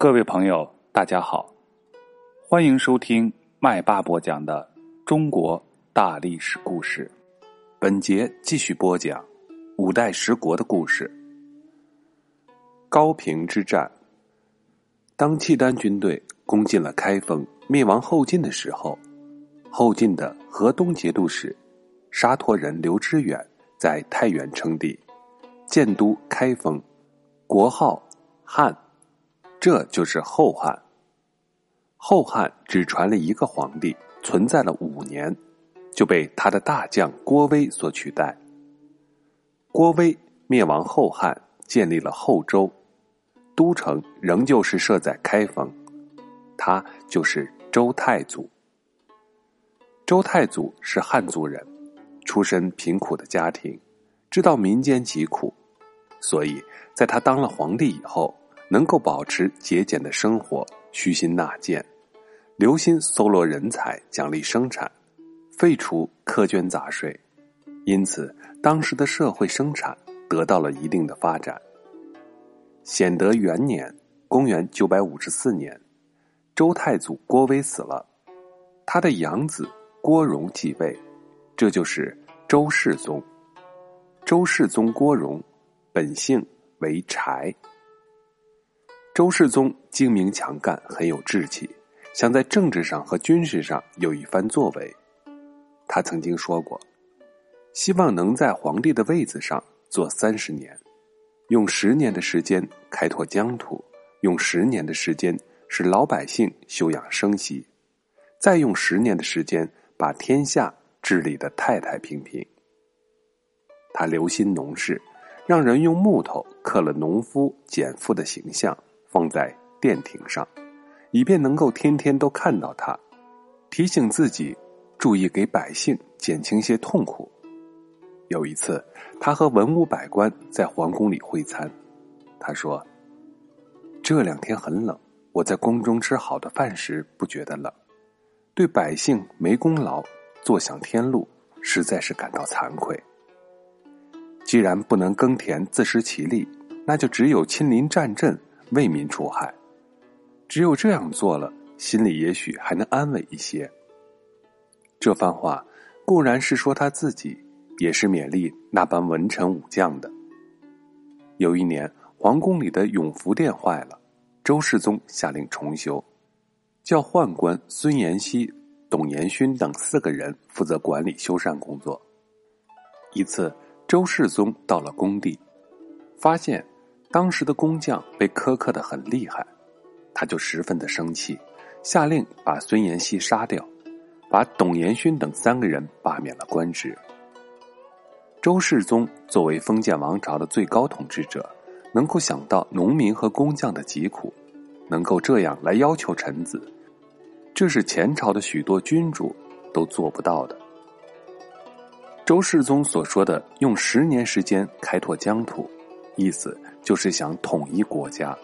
各位朋友，大家好，欢迎收听麦霸播讲的中国大历史故事。本节继续播讲五代十国的故事。高平之战，当契丹军队攻进了开封，灭亡后晋的时候，后晋的河东节度使沙陀人刘知远在太原称帝，建都开封，国号汉。这就是后汉。后汉只传了一个皇帝，存在了五年，就被他的大将郭威所取代。郭威灭亡后汉，建立了后周，都城仍旧是设在开封，他就是周太祖。周太祖是汉族人，出身贫苦的家庭，知道民间疾苦，所以在他当了皇帝以后。能够保持节俭的生活，虚心纳谏，留心搜罗人才，奖励生产，废除苛捐杂税，因此当时的社会生产得到了一定的发展。显德元年（公元954年），周太祖郭威死了，他的养子郭荣继位，这就是周世宗。周世宗郭荣，本姓为柴。周世宗精明强干，很有志气，想在政治上和军事上有一番作为。他曾经说过，希望能在皇帝的位子上坐三十年，用十年的时间开拓疆土，用十年的时间使老百姓休养生息，再用十年的时间把天下治理的太太平平。他留心农事，让人用木头刻了农夫、简妇的形象。放在殿庭上，以便能够天天都看到它，提醒自己注意给百姓减轻些痛苦。有一次，他和文武百官在皇宫里会餐，他说：“这两天很冷，我在宫中吃好的饭时不觉得冷，对百姓没功劳，坐享天禄，实在是感到惭愧。既然不能耕田自食其力，那就只有亲临战阵。”为民除害，只有这样做了，心里也许还能安稳一些。这番话固然是说他自己，也是勉励那班文臣武将的。有一年，皇宫里的永福殿坏了，周世宗下令重修，叫宦官孙延熙、董延勋等四个人负责管理修缮工作。一次，周世宗到了工地，发现。当时的工匠被苛刻的很厉害，他就十分的生气，下令把孙延熙杀掉，把董延勋等三个人罢免了官职。周世宗作为封建王朝的最高统治者，能够想到农民和工匠的疾苦，能够这样来要求臣子，这是前朝的许多君主都做不到的。周世宗所说的用十年时间开拓疆土。意思就是想统一国家。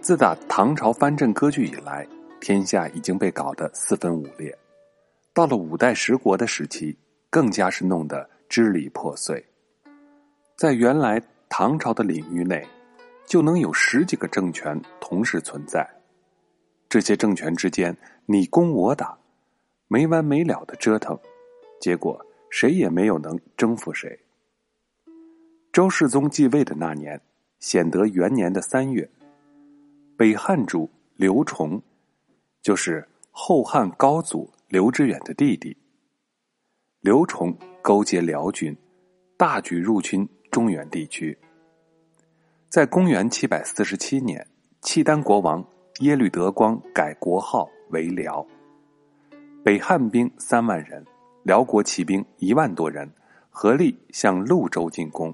自打唐朝藩镇割据以来，天下已经被搞得四分五裂。到了五代十国的时期，更加是弄得支离破碎。在原来唐朝的领域内，就能有十几个政权同时存在，这些政权之间你攻我打，没完没了的折腾，结果谁也没有能征服谁。周世宗继位的那年，显德元年的三月，北汉主刘崇，就是后汉高祖刘知远的弟弟。刘崇勾结辽军，大举入侵中原地区。在公元七百四十七年，契丹国王耶律德光改国号为辽。北汉兵三万人，辽国骑兵一万多人，合力向潞州进攻。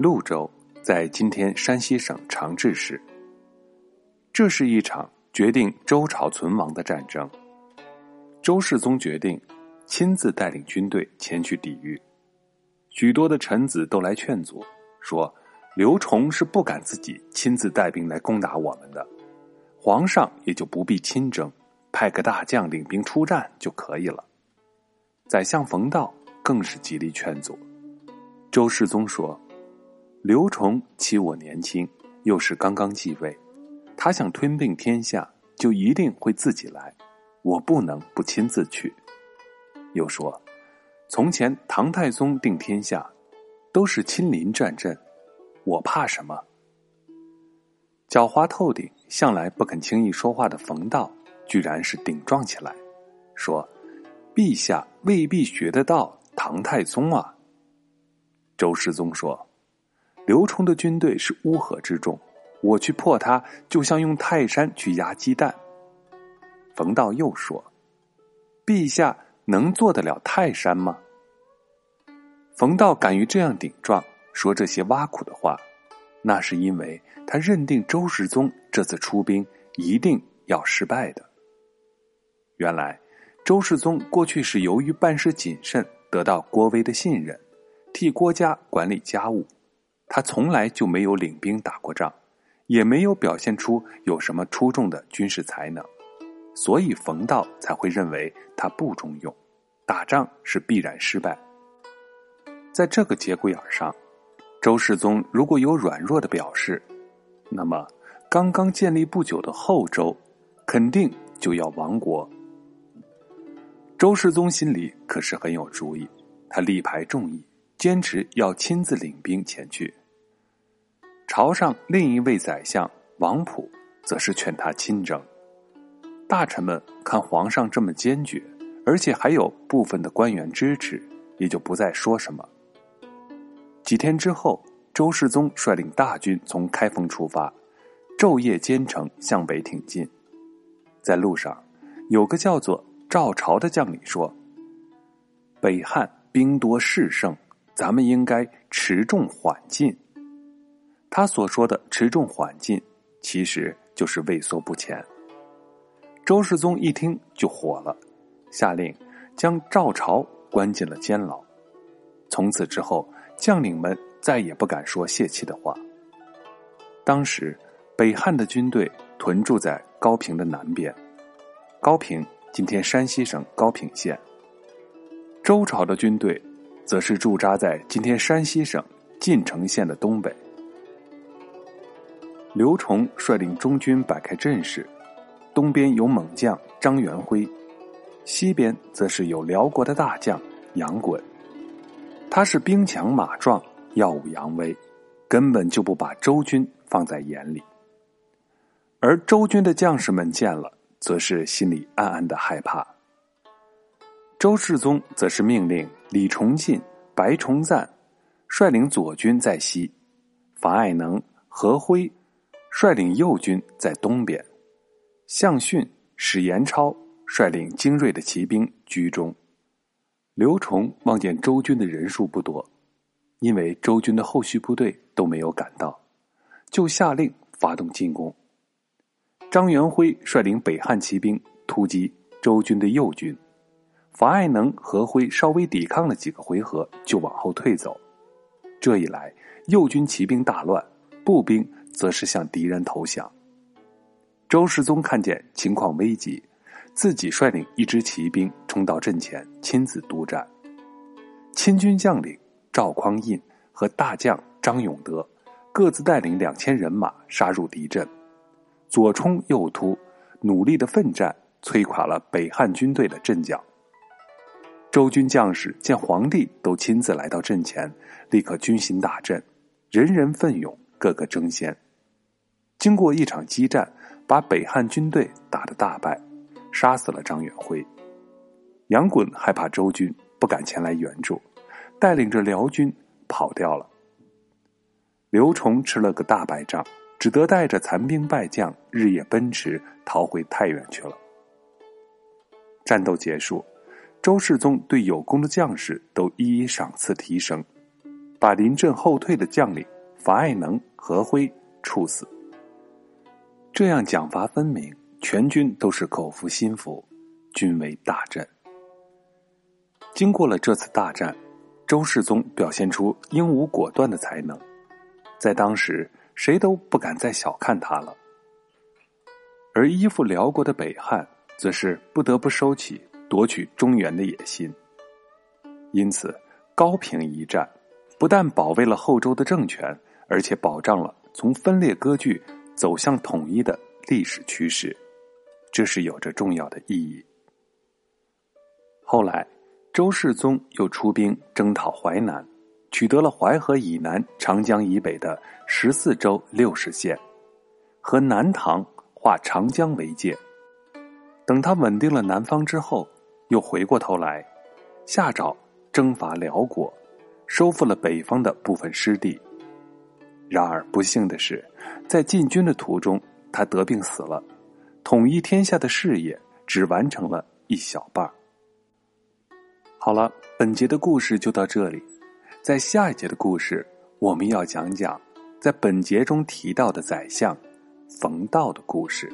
潞州在今天山西省长治市。这是一场决定周朝存亡的战争。周世宗决定亲自带领军队前去抵御。许多的臣子都来劝阻，说刘崇是不敢自己亲自带兵来攻打我们的，皇上也就不必亲征，派个大将领兵出战就可以了。宰相冯道更是极力劝阻。周世宗说。刘崇欺我年轻，又是刚刚继位，他想吞并天下，就一定会自己来，我不能不亲自去。又说，从前唐太宗定天下，都是亲临战阵，我怕什么？狡猾透顶、向来不肯轻易说话的冯道，居然是顶撞起来，说：“陛下未必学得到唐太宗啊。”周世宗说：“刘崇的军队是乌合之众，我去破他，就像用泰山去压鸡蛋。”冯道又说：“陛下。”能做得了泰山吗？冯道敢于这样顶撞，说这些挖苦的话，那是因为他认定周世宗这次出兵一定要失败的。原来，周世宗过去是由于办事谨慎，得到郭威的信任，替郭家管理家务，他从来就没有领兵打过仗，也没有表现出有什么出众的军事才能。所以冯道才会认为他不中用，打仗是必然失败。在这个节骨眼上，周世宗如果有软弱的表示，那么刚刚建立不久的后周肯定就要亡国。周世宗心里可是很有主意，他力排众议，坚持要亲自领兵前去。朝上另一位宰相王普则是劝他亲征。大臣们看皇上这么坚决，而且还有部分的官员支持，也就不再说什么。几天之后，周世宗率领大军从开封出发，昼夜兼程向北挺进。在路上，有个叫做赵朝的将领说：“北汉兵多势盛，咱们应该持重缓进。”他所说的“持重缓进”，其实就是畏缩不前。周世宗一听就火了，下令将赵朝关进了监牢。从此之后，将领们再也不敢说泄气的话。当时，北汉的军队屯驻在高平的南边，高平今天山西省高平县；周朝的军队则是驻扎在今天山西省晋城县的东北。刘崇率领中军摆开阵势。东边有猛将张元辉，西边则是有辽国的大将杨衮。他是兵强马壮，耀武扬威，根本就不把周军放在眼里。而周军的将士们见了，则是心里暗暗的害怕。周世宗则是命令李崇进、白崇赞率领左军在西，樊爱能、何辉率领右军在东边。向逊、史延超率领精锐的骑兵居中。刘崇望见周军的人数不多，因为周军的后续部队都没有赶到，就下令发动进攻。张元辉率领北汉骑兵突击周军的右军，樊爱能、何辉稍微抵抗了几个回合，就往后退走。这一来，右军骑兵大乱，步兵则是向敌人投降。周世宗看见情况危急，自己率领一支骑兵冲到阵前，亲自督战。亲军将领赵匡胤和大将张永德各自带领两千人马杀入敌阵，左冲右突，努力的奋战，摧垮了北汉军队的阵脚。周军将士见皇帝都亲自来到阵前，立刻军心大振，人人奋勇，个个争先。经过一场激战。把北汉军队打得大败，杀死了张远辉。杨衮害怕周军不敢前来援助，带领着辽军跑掉了。刘崇吃了个大败仗，只得带着残兵败将日夜奔驰，逃回太原去了。战斗结束，周世宗对有功的将士都一一赏赐提升，把临阵后退的将领樊爱能、何辉处死。这样奖罚分明，全军都是口服心服，军威大振。经过了这次大战，周世宗表现出英武果断的才能，在当时谁都不敢再小看他了。而依附辽国的北汉，则是不得不收起夺取中原的野心。因此，高平一战不但保卫了后周的政权，而且保障了从分裂割据走向统一的历史趋势，这是有着重要的意义。后来，周世宗又出兵征讨淮南，取得了淮河以南、长江以北的十四州六十县，和南唐划长江为界。等他稳定了南方之后，又回过头来，下诏征伐辽国，收复了北方的部分失地。然而不幸的是，在进军的途中，他得病死了，统一天下的事业只完成了一小半。好了，本节的故事就到这里，在下一节的故事，我们要讲讲在本节中提到的宰相冯道的故事。